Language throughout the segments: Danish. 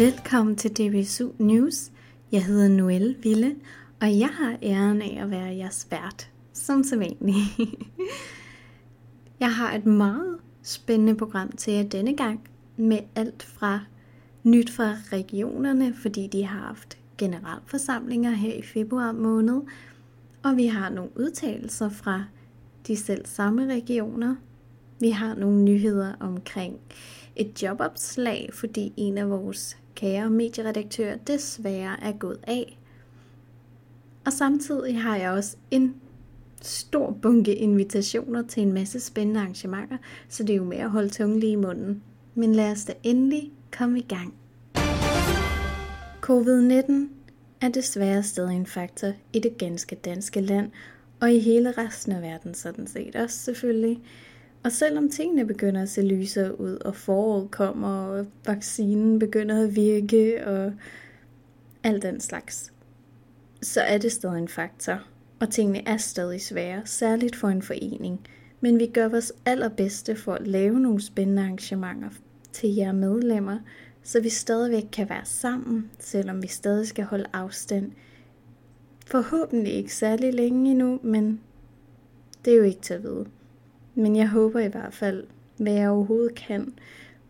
Velkommen til DBSU News. Jeg hedder Noelle Ville, og jeg har æren af at være jeres vært, som sædvanligt. jeg har et meget spændende program til jer denne gang, med alt fra nyt fra regionerne, fordi de har haft generalforsamlinger her i februar måned, og vi har nogle udtalelser fra de selv samme regioner. Vi har nogle nyheder omkring et jobopslag, fordi en af vores kære medieredaktør desværre er gået af. Og samtidig har jeg også en stor bunke invitationer til en masse spændende arrangementer, så det er jo med at holde tungen lige i munden. Men lad os da endelig komme i gang. Covid-19 er desværre stadig en faktor i det ganske danske land, og i hele resten af verden sådan set også selvfølgelig. Og selvom tingene begynder at se lysere ud, og foråret kommer, og vaccinen begynder at virke, og alt den slags, så er det stadig en faktor, og tingene er stadig svære, særligt for en forening. Men vi gør vores allerbedste for at lave nogle spændende arrangementer til jer medlemmer, så vi stadigvæk kan være sammen, selvom vi stadig skal holde afstand. Forhåbentlig ikke særlig længe endnu, men det er jo ikke til at vide. Men jeg håber i hvert fald, hvad jeg overhovedet kan,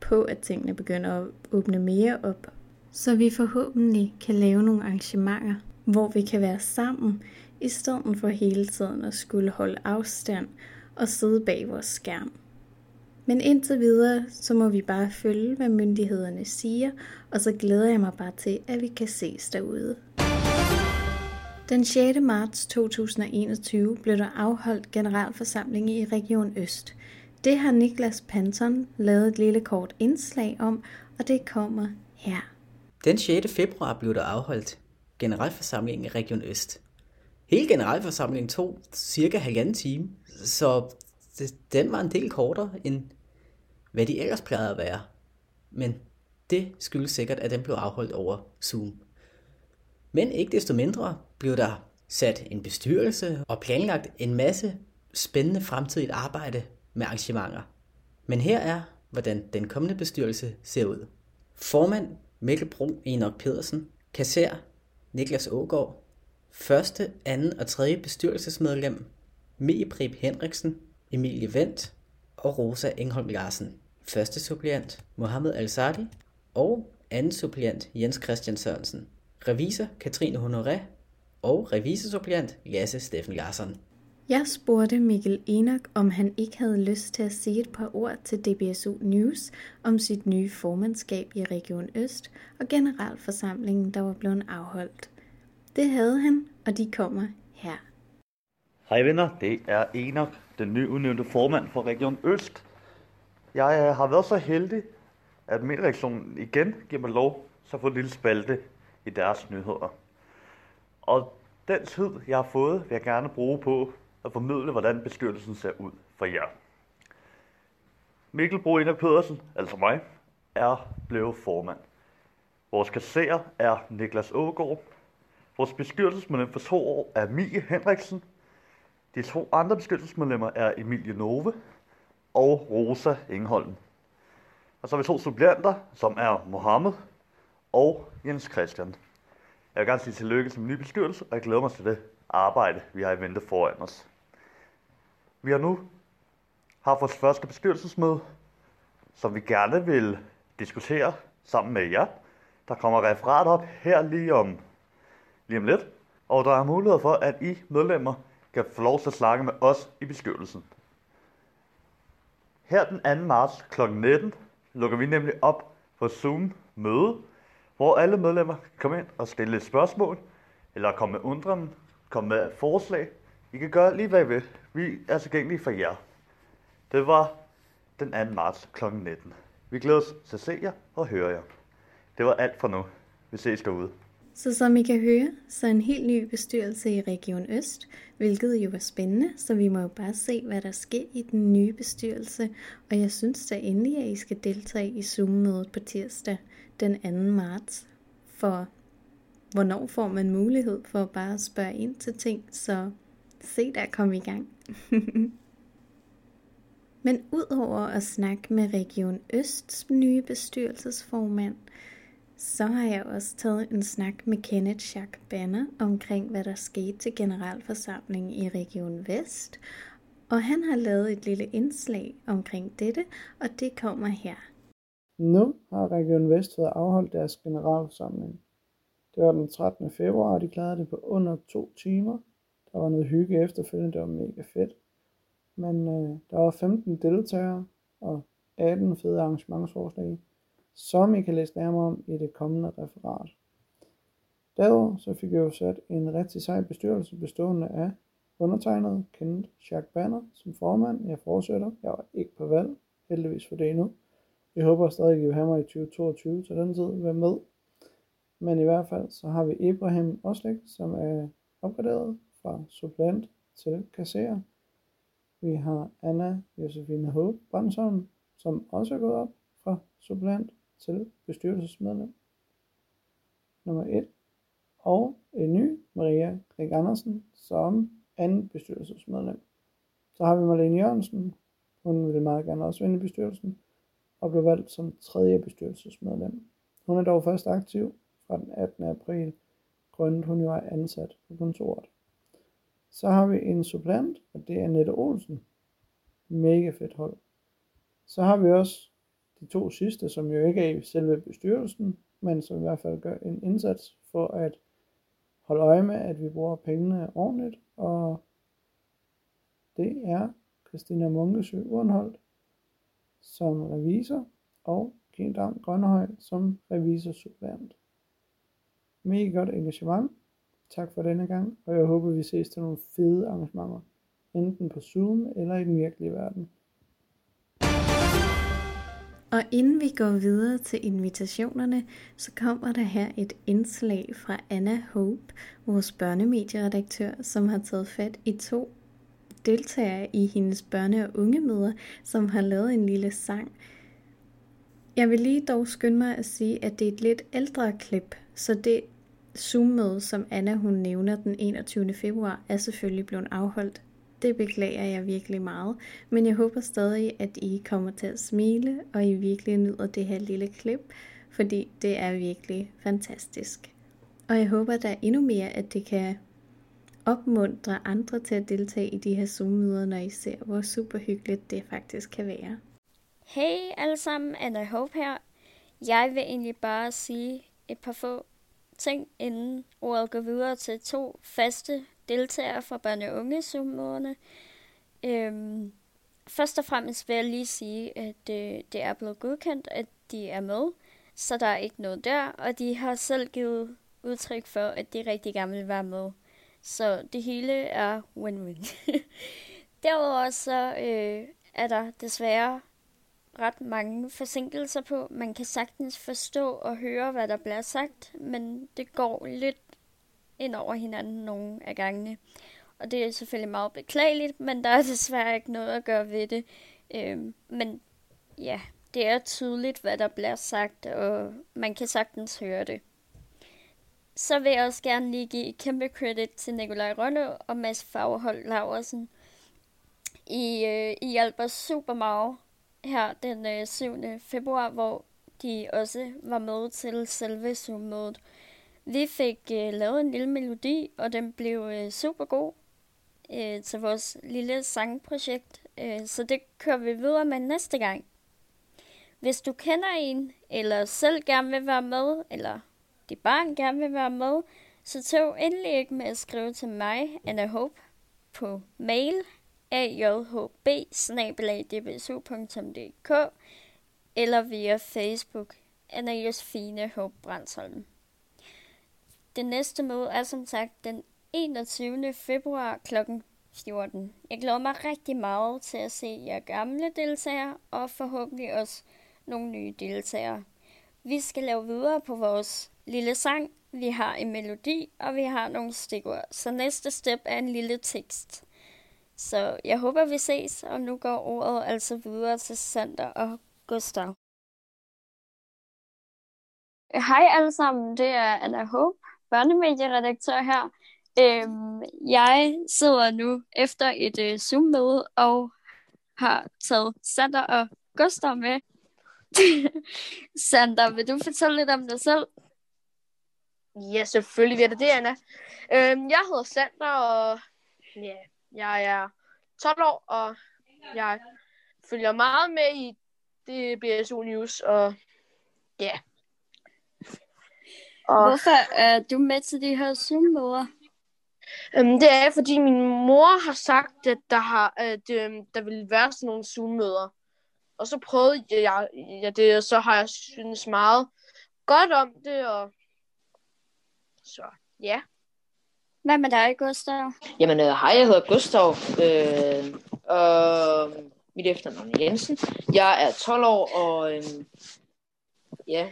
på at tingene begynder at åbne mere op. Så vi forhåbentlig kan lave nogle arrangementer, hvor vi kan være sammen, i stedet for hele tiden at skulle holde afstand og sidde bag vores skærm. Men indtil videre, så må vi bare følge, hvad myndighederne siger, og så glæder jeg mig bare til, at vi kan ses derude. Den 6. marts 2021 blev der afholdt generalforsamling i Region Øst. Det har Niklas Panton lavet et lille kort indslag om, og det kommer her. Den 6. februar blev der afholdt generalforsamling i Region Øst. Hele generalforsamlingen tog cirka halvanden time, så den var en del kortere end hvad de ellers plejede at være. Men det skyldes sikkert, at den blev afholdt over Zoom. Men ikke desto mindre blev der sat en bestyrelse og planlagt en masse spændende fremtidigt arbejde med arrangementer. Men her er, hvordan den kommende bestyrelse ser ud. Formand Mikkel Bro Enoch Pedersen, kasser Niklas Ågaard, første, anden og tredje bestyrelsesmedlem Meprib Henriksen, Emilie Vendt og Rosa Engholm Larsen. Første suppliant Mohammed Al-Sadi og anden suppliant Jens Christian Sørensen. Revisor Katrine Honoré og revisorsuppleant Lasse Steffen Larsson. Jeg spurgte Mikkel Enoch, om han ikke havde lyst til at sige et par ord til DBSU News om sit nye formandskab i Region Øst og generalforsamlingen, der var blevet afholdt. Det havde han, og de kommer her. Hej venner, det er Enoch, den nyudnævnte formand for Region Øst. Jeg øh, har været så heldig, at min reaktion igen giver mig lov så få en lille spalte i deres nyheder. Og den tid, jeg har fået, vil jeg gerne bruge på at formidle, hvordan bestyrelsen ser ud for jer. Mikkel Bro Inder Pedersen, altså mig, er blevet formand. Vores kasserer er Niklas Ågaard. Vores bestyrelsesmedlem for to år er Mie Henriksen. De to andre bestyrelsesmedlemmer er Emilie Nove og Rosa Ingholm. Og så har vi to suppleanter, som er Mohammed og Jens Christian. Jeg vil gerne sige tillykke til ny bestyrelse, og jeg glæder mig til det arbejde, vi har i vente foran os. Vi har nu haft vores første bestyrelsesmøde, som vi gerne vil diskutere sammen med jer. Der kommer referat op her lige om, lige om lidt, og der er mulighed for, at I medlemmer kan få lov til at snakke med os i bestyrelsen. Her den 2. marts kl. 19 lukker vi nemlig op på Zoom møde, hvor alle medlemmer kan komme ind og stille et spørgsmål, eller komme med undren, komme med forslag. I kan gøre lige hvad I vil. Vi er tilgængelige for jer. Det var den 2. marts kl. 19. Vi glæder os til at se jer og høre jer. Det var alt for nu. Vi ses derude. Så som I kan høre, så en helt ny bestyrelse i Region Øst, hvilket jo var spændende, så vi må jo bare se, hvad der sker i den nye bestyrelse. Og jeg synes da endelig, at I skal deltage i Zoom-mødet på tirsdag den 2. marts. For hvornår får man mulighed for at bare spørge ind til ting, så se der kom i gang. Men udover at snakke med Region Østs nye bestyrelsesformand, så har jeg også taget en snak med Kenneth Schack Banner omkring, hvad der skete til generalforsamlingen i Region Vest, og han har lavet et lille indslag omkring dette, og det kommer her. Nu har Region Vest fået afholdt deres generalforsamling. Det var den 13. februar, og de klarede det på under to timer. Der var noget hygge efterfølgende, det var mega fedt. Men øh, der var 15 deltagere og 18 fede arrangementsforslag, som I kan læse nærmere om i det kommende referat. Derudover så fik jeg jo sat en rigtig sej bestyrelse bestående af undertegnet Kenneth Jack Banner som formand. Jeg fortsætter. Jeg var ikke på valg, heldigvis for det endnu. Jeg håber stadig, at I vil have mig i 2022 til den tid være med. Men i hvert fald så har vi Ibrahim Oslik, som er opgraderet fra supplant til kasserer. Vi har Anna Josefine H. Brandsholm, som også er gået op fra supplant til bestyrelsesmedlem. Nummer 1. Og en ny Maria Krik Andersen som anden bestyrelsesmedlem. Så har vi Marlene Jørgensen. Hun vil meget gerne også vinde i bestyrelsen og blev valgt som tredje bestyrelsesmedlem. Hun er dog først aktiv fra den 18. april, grundet hun jo er ansat på kontoret. Så har vi en supplant, og det er Nette Olsen. Mega fedt hold. Så har vi også de to sidste, som jo ikke er i selve bestyrelsen, men som i hvert fald gør en indsats for at holde øje med, at vi bruger pengene ordentligt, og det er Christina Munkesø Urenholdt som revisor og Kim Dam Grønnehøj som revisor supplant. Mega godt engagement. Tak for denne gang, og jeg håber, vi ses til nogle fede arrangementer, enten på Zoom eller i den virkelige verden. Og inden vi går videre til invitationerne, så kommer der her et indslag fra Anna Hope, vores børnemedieredaktør, som har taget fat i to deltagere i hendes børne- og ungemøder, som har lavet en lille sang. Jeg vil lige dog skynde mig at sige, at det er et lidt ældre klip, så det Zoom-møde, som Anna hun nævner den 21. februar, er selvfølgelig blevet afholdt. Det beklager jeg virkelig meget, men jeg håber stadig, at I kommer til at smile, og I virkelig nyder det her lille klip, fordi det er virkelig fantastisk. Og jeg håber, der er endnu mere, at det kan opmuntre andre til at deltage i de her Zoom-møder, når I ser, hvor super hyggeligt det faktisk kan være. Hey alle sammen, Anna Hope her. Jeg vil egentlig bare sige et par få ting, inden ordet går videre til to faste deltagere fra børne- og unge Øhm, først og fremmest vil jeg lige sige, at det, det er blevet godkendt, at de er med, så der er ikke noget der, og de har selv givet udtryk for, at de rigtig gerne vil være med. Så det hele er win-win. Derudover så øh, er der desværre ret mange forsinkelser på. Man kan sagtens forstå og høre, hvad der bliver sagt, men det går lidt ind over hinanden nogle af gangene. Og det er selvfølgelig meget beklageligt, men der er desværre ikke noget at gøre ved det. Øhm, men ja, det er tydeligt, hvad der bliver sagt, og man kan sagtens høre det. Så vil jeg også gerne lige give kæmpe credit til Nikolaj Rønne og Mads Fagerhold Laversen. I, øh, I hjælper super meget her den øh, 7. februar, hvor de også var med til selve Zoom-mødet. Vi fik øh, lavet en lille melodi, og den blev øh, super god øh, til vores lille sangprojekt. Øh, så det kører vi videre med næste gang. Hvis du kender en, eller selv gerne vil være med, eller dit barn gerne vil være med, så tag endelig ikke med at skrive til mig, Anna Hope, på mail ajhb eller via Facebook Anna Josefine Hope Brandsholm. Det næste møde er som sagt den 21. februar kl. 14. Jeg glæder mig rigtig meget til at se jer gamle deltagere og forhåbentlig også nogle nye deltagere. Vi skal lave videre på vores lille sang, vi har en melodi, og vi har nogle stikord. Så næste step er en lille tekst. Så jeg håber, vi ses, og nu går ordet altså videre til Sander og Gustav. Hej alle sammen, det er Anna Hope, børnemedieredaktør her. Øhm, jeg sidder nu efter et øh, Zoom-møde og har taget Sander og Gustav med Sander, vil du fortælle lidt om dig selv? Ja, selvfølgelig vil det det, Anna. Øhm, jeg hedder Sander, og ja, jeg er 12 år, og jeg følger meget med i det BSU News, og ja. Og, Hvorfor er du med til de her Zoom-møder? Øhm, det er, fordi min mor har sagt, at der, har, at, øhm, der vil være sådan nogle Zoom-møder. Og så prøvede jeg ja, det, og så har jeg synes meget godt om det, og så ja. Hvad med dig, Gustav? Jamen, øh, hej, jeg hedder Gustav, øh, og mit efternavn er Jensen. Jeg er 12 år, og øh, ja,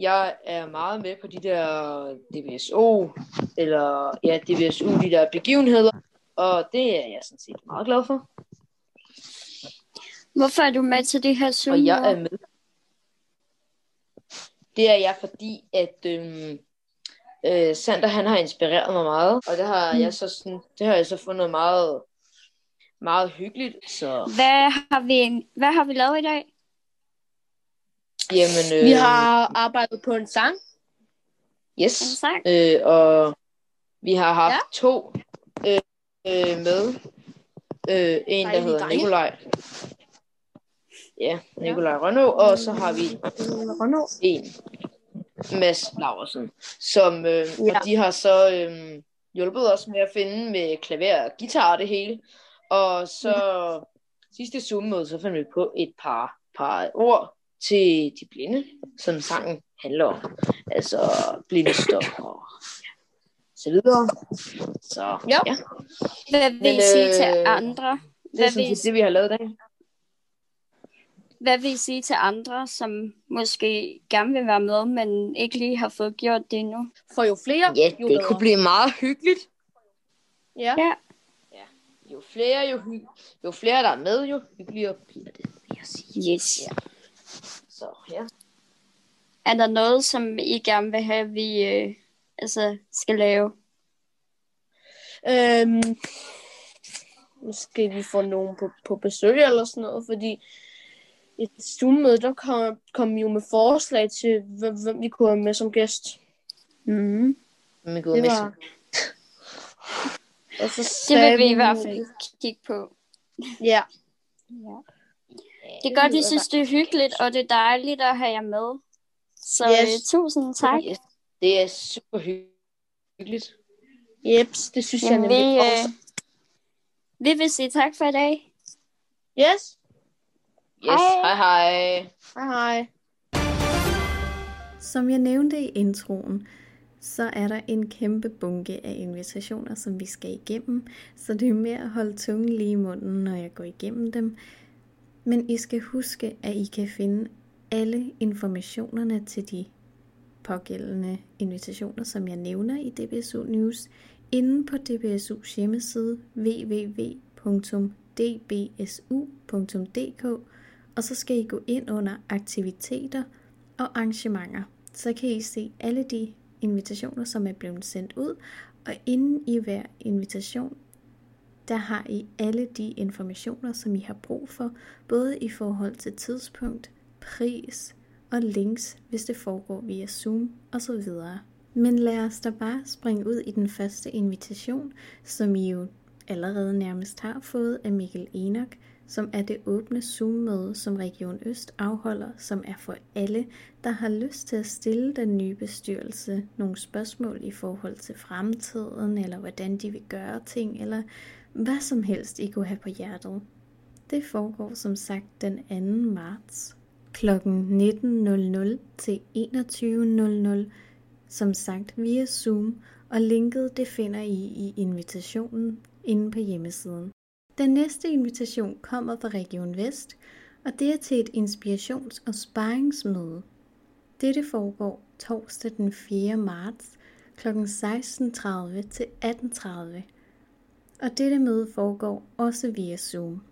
jeg er meget med på de der DBSO, eller ja, DBSU, de der begivenheder, og det er jeg sådan set meget glad for. Hvorfor er du med til det her Zoom? Og jeg er med. Det er jeg, fordi at øh, øh, Sander han har inspireret mig meget, og det har mm. jeg så sådan, det har jeg så fundet meget meget hyggeligt. Så... Hvad har vi hvad har vi lavet i dag? Jamen, øh... Vi har arbejdet på en sang. Yes. En sang? Øh, og vi har haft ja. to øh, øh, med. Øh, en, der hedder. Nikolaj. Ja, Nikolaj ja. Rønno, og så har vi Rønno. en, Mads Laversen, som, øh, ja. og de har så øh, hjulpet os med at finde med klaver og guitar og det hele. Og så ja. sidste Zoom-møde, så fandt vi på et par, par ord til de blinde, som sangen handler om. Altså blindestop og så videre. Så ja. ja. Hvad vil I sige til øh, andre? Hvad det er sådan vil... det, vi har lavet i dag. Hvad vil I sige til andre, som måske gerne vil være med, men ikke lige har fået gjort det endnu? For jo flere, ja, jo det bedre. kunne blive meget hyggeligt. Ja. ja. ja. Jo flere, jo, hy- jo flere der er med, jo hyggeligere bliver det, vil jeg sige. Yes. Ja. Så, ja. Er der noget, som I gerne vil have, vi øh, altså, skal lave? Øhm, måske vi får nogen på, på besøg eller sådan noget, fordi i et Zoom-møde, der kom, kom vi jo med forslag til, hvem vi kunne have med som gæst. Mm. Hvem vi kunne det var... Og så det vil vi i hvert fald kigge på. Ja. ja. Det er godt, I synes, det er hyggeligt, og det er dejligt at have jer med. Så yes. uh, tusind tak. Yes. Det er super hyggeligt. Jeps, det synes Jamen, jeg nemlig vi, også. Uh, vi vil sige tak for i dag. Yes. Yes, hej hej. Hej hej. Som jeg nævnte i introen, så er der en kæmpe bunke af invitationer, som vi skal igennem, så det er med at holde tungen lige i munden, når jeg går igennem dem. Men I skal huske, at I kan finde alle informationerne til de pågældende invitationer, som jeg nævner i DBSU News, inde på DBSU's hjemmeside www.dbsu.dk, og så skal I gå ind under aktiviteter og arrangementer. Så kan I se alle de invitationer, som er blevet sendt ud, og inden i hver invitation, der har I alle de informationer, som I har brug for, både i forhold til tidspunkt, pris og links, hvis det foregår via Zoom osv. Men lad os da bare springe ud i den første invitation, som I jo allerede nærmest har fået af Mikkel Enok, som er det åbne Zoom-møde, som Region Øst afholder, som er for alle, der har lyst til at stille den nye bestyrelse nogle spørgsmål i forhold til fremtiden, eller hvordan de vil gøre ting, eller hvad som helst I kunne have på hjertet. Det foregår som sagt den 2. marts kl. 19.00 til 21.00, som sagt via Zoom, og linket det finder I i invitationen inde på hjemmesiden. Den næste invitation kommer fra Region Vest, og det er til et inspirations- og sparringsmøde. Dette foregår torsdag den 4. marts kl. 16.30 til 18.30 og dette møde foregår også via Zoom.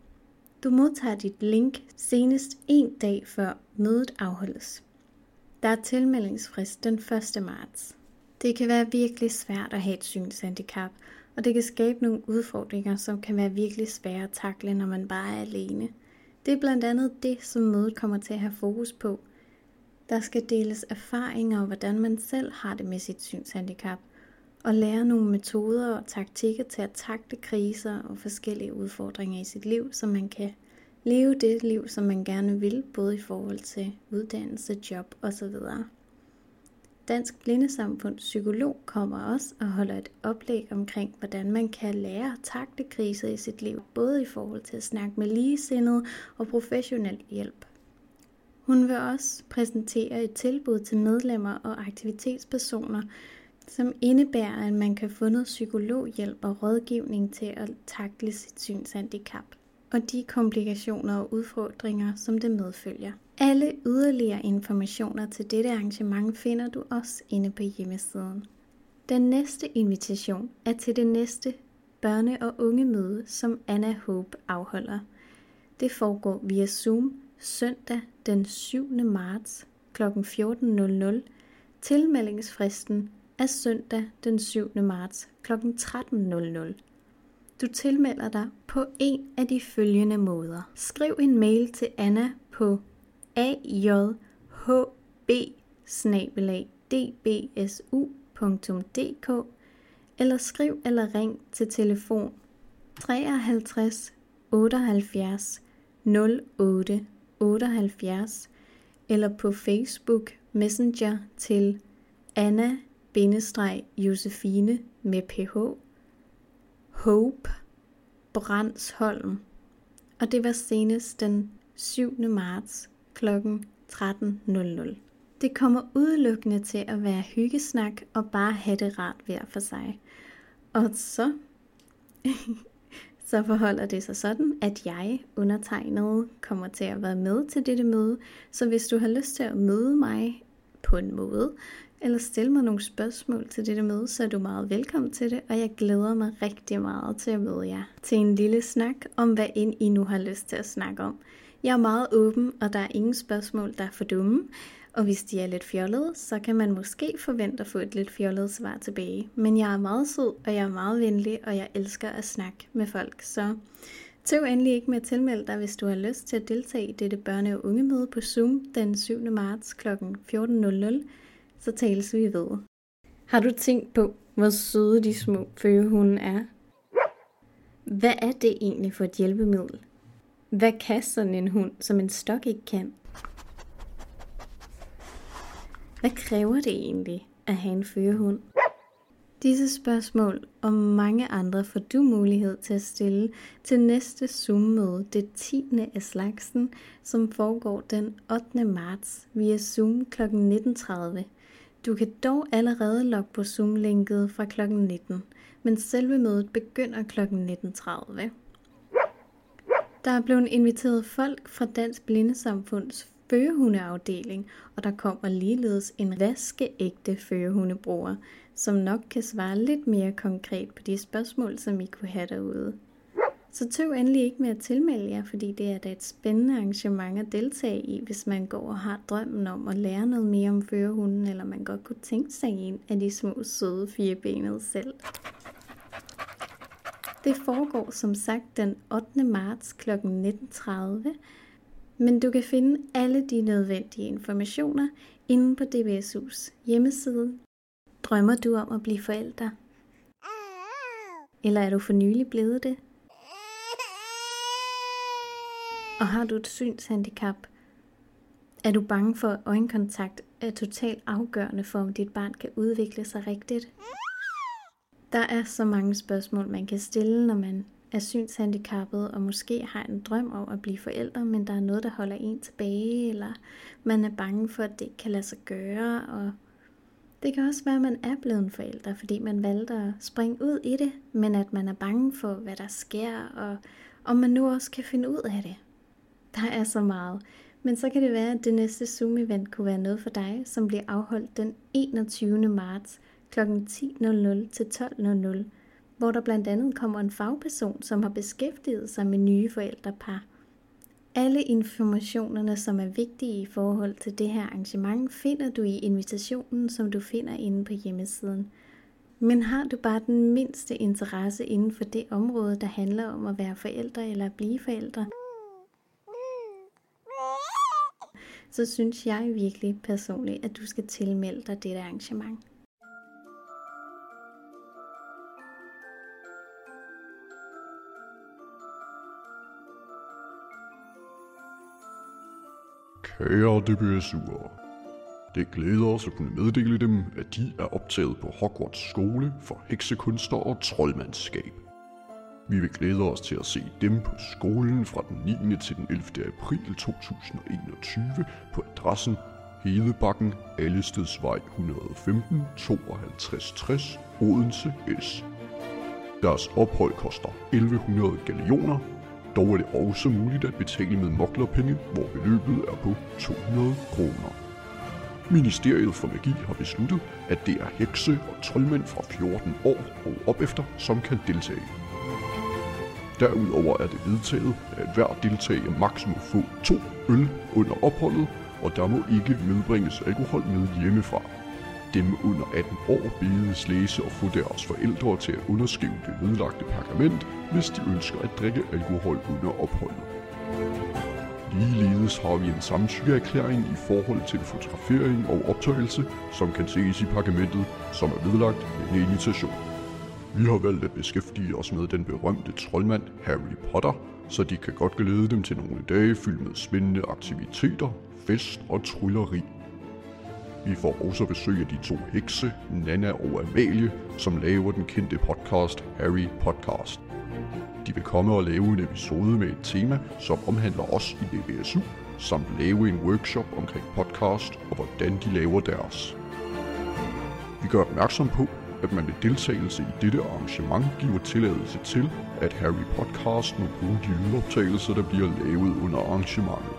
Du modtager dit link senest en dag før mødet afholdes. Der er tilmeldingsfrist den 1. marts. Det kan være virkelig svært at have et synshandicap, og det kan skabe nogle udfordringer, som kan være virkelig svære at takle, når man bare er alene. Det er blandt andet det, som mødet kommer til at have fokus på. Der skal deles erfaringer om, hvordan man selv har det med sit synshandicap, og lære nogle metoder og taktikker til at takle kriser og forskellige udfordringer i sit liv, så man kan leve det liv, som man gerne vil, både i forhold til uddannelse, job osv. Dansk Blindesamfunds psykolog kommer også og holder et oplæg omkring, hvordan man kan lære at takle kriser i sit liv, både i forhold til at snakke med ligesindede og professionel hjælp. Hun vil også præsentere et tilbud til medlemmer og aktivitetspersoner, som indebærer, at man kan få noget psykologhjælp og rådgivning til at takle sit synshandicap og de komplikationer og udfordringer, som det medfølger. Alle yderligere informationer til dette arrangement finder du også inde på hjemmesiden. Den næste invitation er til det næste børne- og ungemøde, som Anna Hope afholder. Det foregår via Zoom søndag den 7. marts kl. 14.00. Tilmeldingsfristen er søndag den 7. marts kl. 13.00. Du tilmelder dig på en af de følgende måder. Skriv en mail til Anna på ajhb-dbsu.dk eller skriv eller ring til telefon 53 78 08 78 eller på Facebook Messenger til Anna bindestreg Josefine med ph Hope Brandsholm. Og det var senest den 7. marts kl. 13.00. Det kommer udelukkende til at være hyggesnak og bare have det rart hver for sig. Og så, så forholder det sig sådan, at jeg undertegnet kommer til at være med til dette møde. Så hvis du har lyst til at møde mig på en måde, eller stille mig nogle spørgsmål til dette møde, så er du meget velkommen til det, og jeg glæder mig rigtig meget til at møde jer til en lille snak om, hvad end I nu har lyst til at snakke om. Jeg er meget åben, og der er ingen spørgsmål, der er for dumme, og hvis de er lidt fjollede, så kan man måske forvente at få et lidt fjollet svar tilbage. Men jeg er meget sød, og jeg er meget venlig, og jeg elsker at snakke med folk, så Tøv endelig ikke med at tilmelde dig, hvis du har lyst til at deltage i dette børne- og ungemøde på Zoom den 7. marts kl. 14.00 så tales vi ved. Har du tænkt på, hvor søde de små føgehunde er? Hvad er det egentlig for et hjælpemiddel? Hvad kan sådan en hund, som en stok ikke kan? Hvad kræver det egentlig at have en førehund? Disse spørgsmål og mange andre får du mulighed til at stille til næste Zoom-møde, det 10. af slagsen, som foregår den 8. marts via Zoom kl. 19.30. Du kan dog allerede logge på Zoom-linket fra kl. 19, men selve mødet begynder kl. 19.30. Der er blevet inviteret folk fra Dansk Blindesamfunds førehundeafdeling, og der kommer ligeledes en vaskeægte førehundebruger, som nok kan svare lidt mere konkret på de spørgsmål, som I kunne have derude. Så tøv endelig ikke med at tilmelde jer, fordi det er da et spændende arrangement at deltage i, hvis man går og har drømmen om at lære noget mere om førerhunden, eller man godt kunne tænke sig en af de små søde firebenede selv. Det foregår som sagt den 8. marts kl. 19.30, men du kan finde alle de nødvendige informationer inde på DBSU's hjemmeside. Drømmer du om at blive forælder? Eller er du for nylig blevet det? Og har du et synshandicap, er du bange for, at øjenkontakt er totalt afgørende for, om dit barn kan udvikle sig rigtigt? Der er så mange spørgsmål, man kan stille, når man er synshandicappet og måske har en drøm om at blive forældre, men der er noget, der holder en tilbage, eller man er bange for, at det ikke kan lade sig gøre, og det kan også være, at man er blevet en forælder, fordi man valgte at springe ud i det, men at man er bange for, hvad der sker, og om man nu også kan finde ud af det. Der er så meget. Men så kan det være, at det næste Zoom-event kunne være noget for dig, som bliver afholdt den 21. marts kl. 10.00 til 12.00, hvor der blandt andet kommer en fagperson, som har beskæftiget sig med nye forældrepar. Alle informationerne, som er vigtige i forhold til det her arrangement, finder du i invitationen, som du finder inde på hjemmesiden. Men har du bare den mindste interesse inden for det område, der handler om at være forældre eller at blive forældre, så synes jeg virkelig personligt, at du skal tilmelde dig dette arrangement. Kære DBSU'ere, det glæder os at kunne meddele dem, at de er optaget på Hogwarts skole for heksekunster og troldmandskab. Vi vil glæde os til at se dem på skolen fra den 9. til den 11. april 2021 på adressen Hedebakken, Allestedsvej 115 5260, Odense S. Deres ophold koster 1100 galioner, dog er det også muligt at betale med moklerpenge, hvor beløbet er på 200 kroner. Ministeriet for Magi har besluttet, at det er hekse og troldmænd fra 14 år og op efter, som kan deltage. Derudover er det vedtaget, at hver deltager maks må få to øl under opholdet, og der må ikke medbringes alkohol med hjemmefra. Dem under 18 år bedes læse og få deres forældre til at underskrive det nedlagte pergament, hvis de ønsker at drikke alkohol under opholdet. Ligeledes har vi en samtykkeerklæring i forhold til fotografering og optagelse, som kan ses i pergamentet, som er vedlagt med en invitation. Vi har valgt at beskæftige os med den berømte troldmand Harry Potter, så de kan godt glæde dem til nogle dage fyldt med spændende aktiviteter, fest og trylleri. Vi får også besøg af de to hekse, Nana og Amalie, som laver den kendte podcast Harry Podcast. De vil komme og lave en episode med et tema, som omhandler os i DBSU, samt lave en workshop omkring podcast og hvordan de laver deres. Vi gør opmærksom på, at man ved deltagelse i dette arrangement giver tilladelse til, at Harry Podcast må bruge de lydoptagelser, der bliver lavet under arrangementet.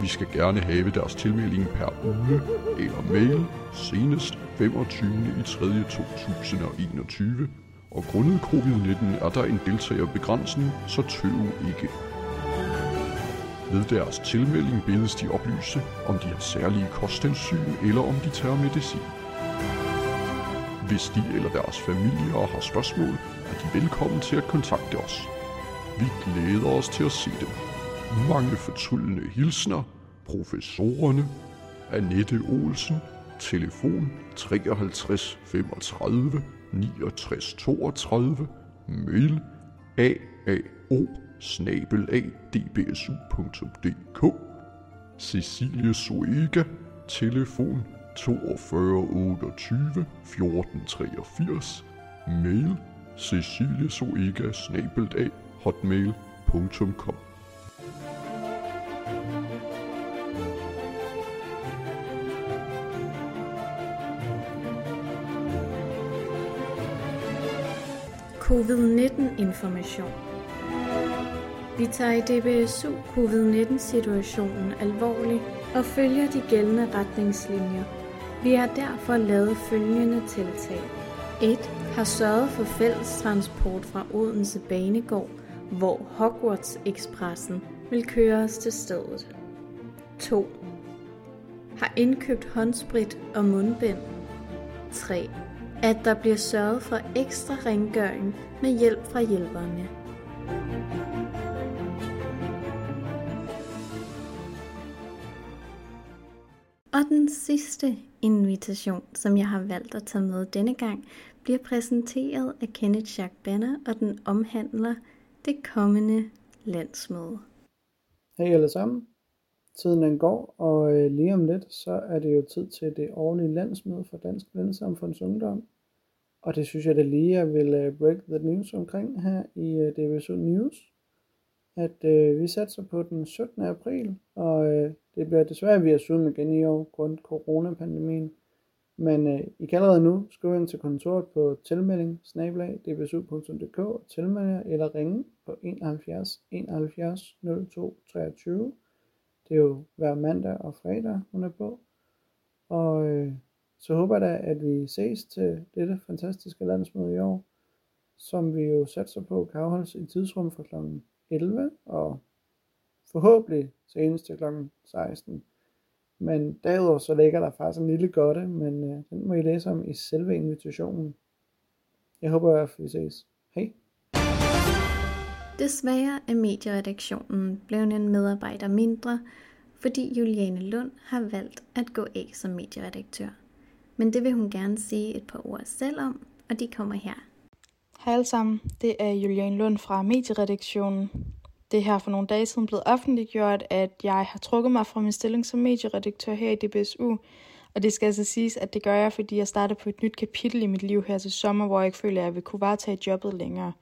Vi skal gerne have deres tilmelding per uge eller mail senest 25. i 3. 2021, og grundet covid-19 er der en deltagerbegrænsning, så tøv ikke. Ved deres tilmelding bedes de oplyse, om de har særlige kosthensyn eller om de tager medicin. Hvis de eller deres familier har spørgsmål, er de velkommen til at kontakte os. Vi glæder os til at se dem. Mange fortryllende hilsner, professorerne, Annette Olsen, telefon 53 35 69 32, mail aao snabeladbsu.dk Cecilie Soega, telefon 42 28 14 83, mail ceciliesoega hotmail.com Covid-19 information. Vi tager i DBSU covid-19-situationen alvorligt og følger de gældende retningslinjer. Vi har derfor lavet følgende tiltag. 1. Har sørget for fælles transport fra Odense Banegård, hvor Hogwarts Expressen vil køre os til stedet. 2. Har indkøbt håndsprit og mundbind. 3 at der bliver sørget for ekstra rengøring med hjælp fra hjælperne. Og den sidste invitation, som jeg har valgt at tage med denne gang, bliver præsenteret af Kenneth Jack Banner, og den omhandler det kommende landsmøde. Hej alle sammen. Tiden den går, og øh, lige om lidt, så er det jo tid til det årlige landsmøde for Dansk Vennesamfunds Ungdom. Og det synes jeg da lige, jeg vil øh, break the news omkring her i øh, DBSU News. At øh, vi satser på den 17. april, og øh, det bliver desværre via Zoom igen i år, grund coronapandemien. Men øh, I kan allerede nu skrive ind til kontoret på tilmelding dbsu.dk og tilmelde eller ringe på 71 71 02 23 det er jo hver mandag og fredag, hun er på. Og øh, så håber jeg da, at vi ses til dette fantastiske landsmøde i år, som vi jo satser på kan afholdes i tidsrum fra kl. 11 og forhåbentlig senest til kl. 16. Men derudover så ligger der faktisk en lille godte, men øh, den må I læse om i selve invitationen. Jeg håber at vi ses. Hej! Desværre er medieredaktionen blevet en medarbejder mindre, fordi Juliane Lund har valgt at gå af som medieredaktør. Men det vil hun gerne sige et par ord selv om, og de kommer her. Hej alle sammen, det er Juliane Lund fra Medieredaktionen. Det er her for nogle dage siden blevet offentliggjort, at jeg har trukket mig fra min stilling som medieredaktør her i DBSU. Og det skal altså siges, at det gør jeg, fordi jeg starter på et nyt kapitel i mit liv her til sommer, hvor jeg ikke føler, at jeg vil kunne varetage jobbet længere.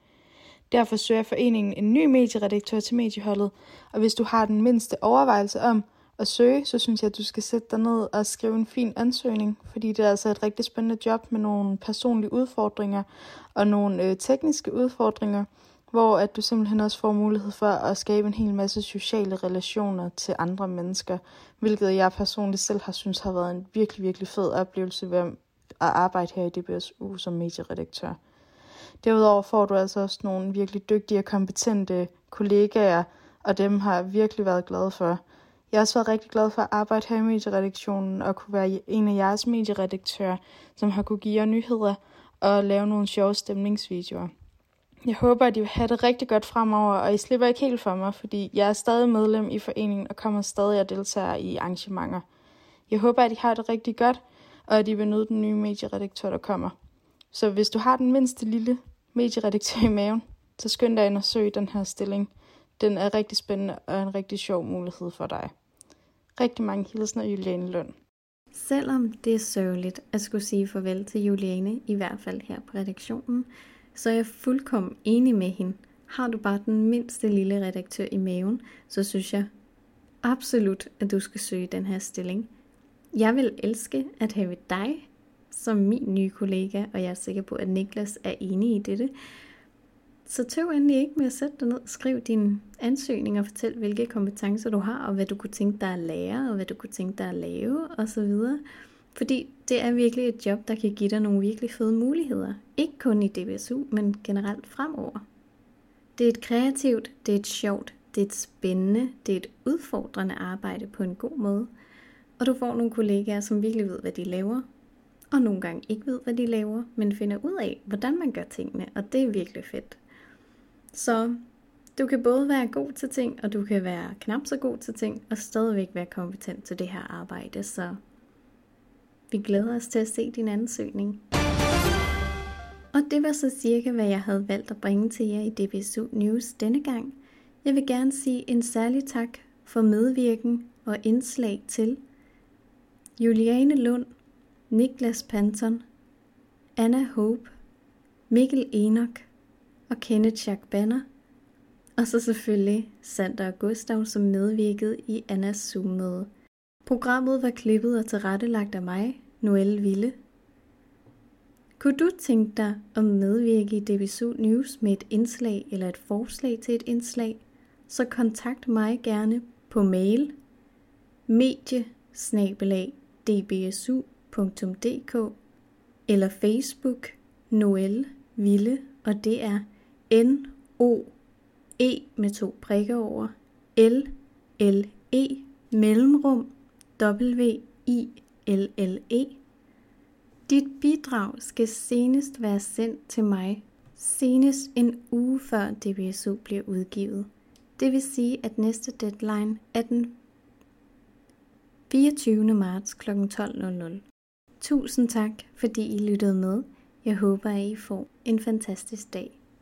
Derfor søger foreningen en ny medieredaktør til medieholdet, og hvis du har den mindste overvejelse om at søge, så synes jeg, at du skal sætte dig ned og skrive en fin ansøgning, fordi det er altså et rigtig spændende job med nogle personlige udfordringer og nogle øh, tekniske udfordringer, hvor at du simpelthen også får mulighed for at skabe en hel masse sociale relationer til andre mennesker, hvilket jeg personligt selv har synes har været en virkelig, virkelig fed oplevelse ved at arbejde her i DBSU som medieredaktør. Derudover får du altså også nogle virkelig dygtige og kompetente kollegaer, og dem har jeg virkelig været glad for. Jeg har også været rigtig glad for at arbejde her i medieredaktionen og kunne være en af jeres medieredaktører, som har kunne give jer nyheder og lave nogle sjove stemningsvideoer. Jeg håber, at I vil have det rigtig godt fremover, og I slipper ikke helt for mig, fordi jeg er stadig medlem i foreningen og kommer stadig at deltage i arrangementer. Jeg håber, at I har det rigtig godt, og at I vil nyde den nye medieredaktør, der kommer. Så hvis du har den mindste lille medieredaktør i maven, så skynd dig ind og søg den her stilling. Den er rigtig spændende og en rigtig sjov mulighed for dig. Rigtig mange hilsner, Juliane Lund. Selvom det er sørgeligt at skulle sige farvel til Juliane, i hvert fald her på redaktionen, så er jeg fuldkommen enig med hende. Har du bare den mindste lille redaktør i maven, så synes jeg absolut, at du skal søge den her stilling. Jeg vil elske at have dig som min nye kollega, og jeg er sikker på, at Niklas er enig i dette. Så tøv endelig ikke med at sætte dig ned skriv din ansøgning og fortæl, hvilke kompetencer du har, og hvad du kunne tænke dig at lære, og hvad du kunne tænke dig at lave, osv. Fordi det er virkelig et job, der kan give dig nogle virkelig fede muligheder. Ikke kun i DBSU, men generelt fremover. Det er et kreativt, det er et sjovt, det er et spændende, det er et udfordrende arbejde på en god måde. Og du får nogle kollegaer, som virkelig ved, hvad de laver, og nogle gange ikke ved, hvad de laver, men finder ud af, hvordan man gør tingene, og det er virkelig fedt. Så du kan både være god til ting, og du kan være knap så god til ting, og stadigvæk være kompetent til det her arbejde, så vi glæder os til at se din ansøgning. Og det var så cirka, hvad jeg havde valgt at bringe til jer i DBSU News denne gang. Jeg vil gerne sige en særlig tak for medvirken og indslag til Juliane Lund, Niklas Panton, Anna Hope, Mikkel Enoch og Kenneth Jack Banner, og så selvfølgelig Sander og Gustav, som medvirkede i Annas Zoom-møde. Programmet var klippet og tilrettelagt af mig, Noelle Ville. Kunne du tænke dig at medvirke i DBSU News med et indslag eller et forslag til et indslag, så kontakt mig gerne på mail medie dbsu.dk eller Facebook Noel Ville, og det er N O E med to prikker over L L E mellemrum W I L L E. Dit bidrag skal senest være sendt til mig senest en uge før DBSU bliver udgivet. Det vil sige, at næste deadline er den 24. marts kl. 12.00. Tusind tak, fordi I lyttede med. Jeg håber, at I får en fantastisk dag.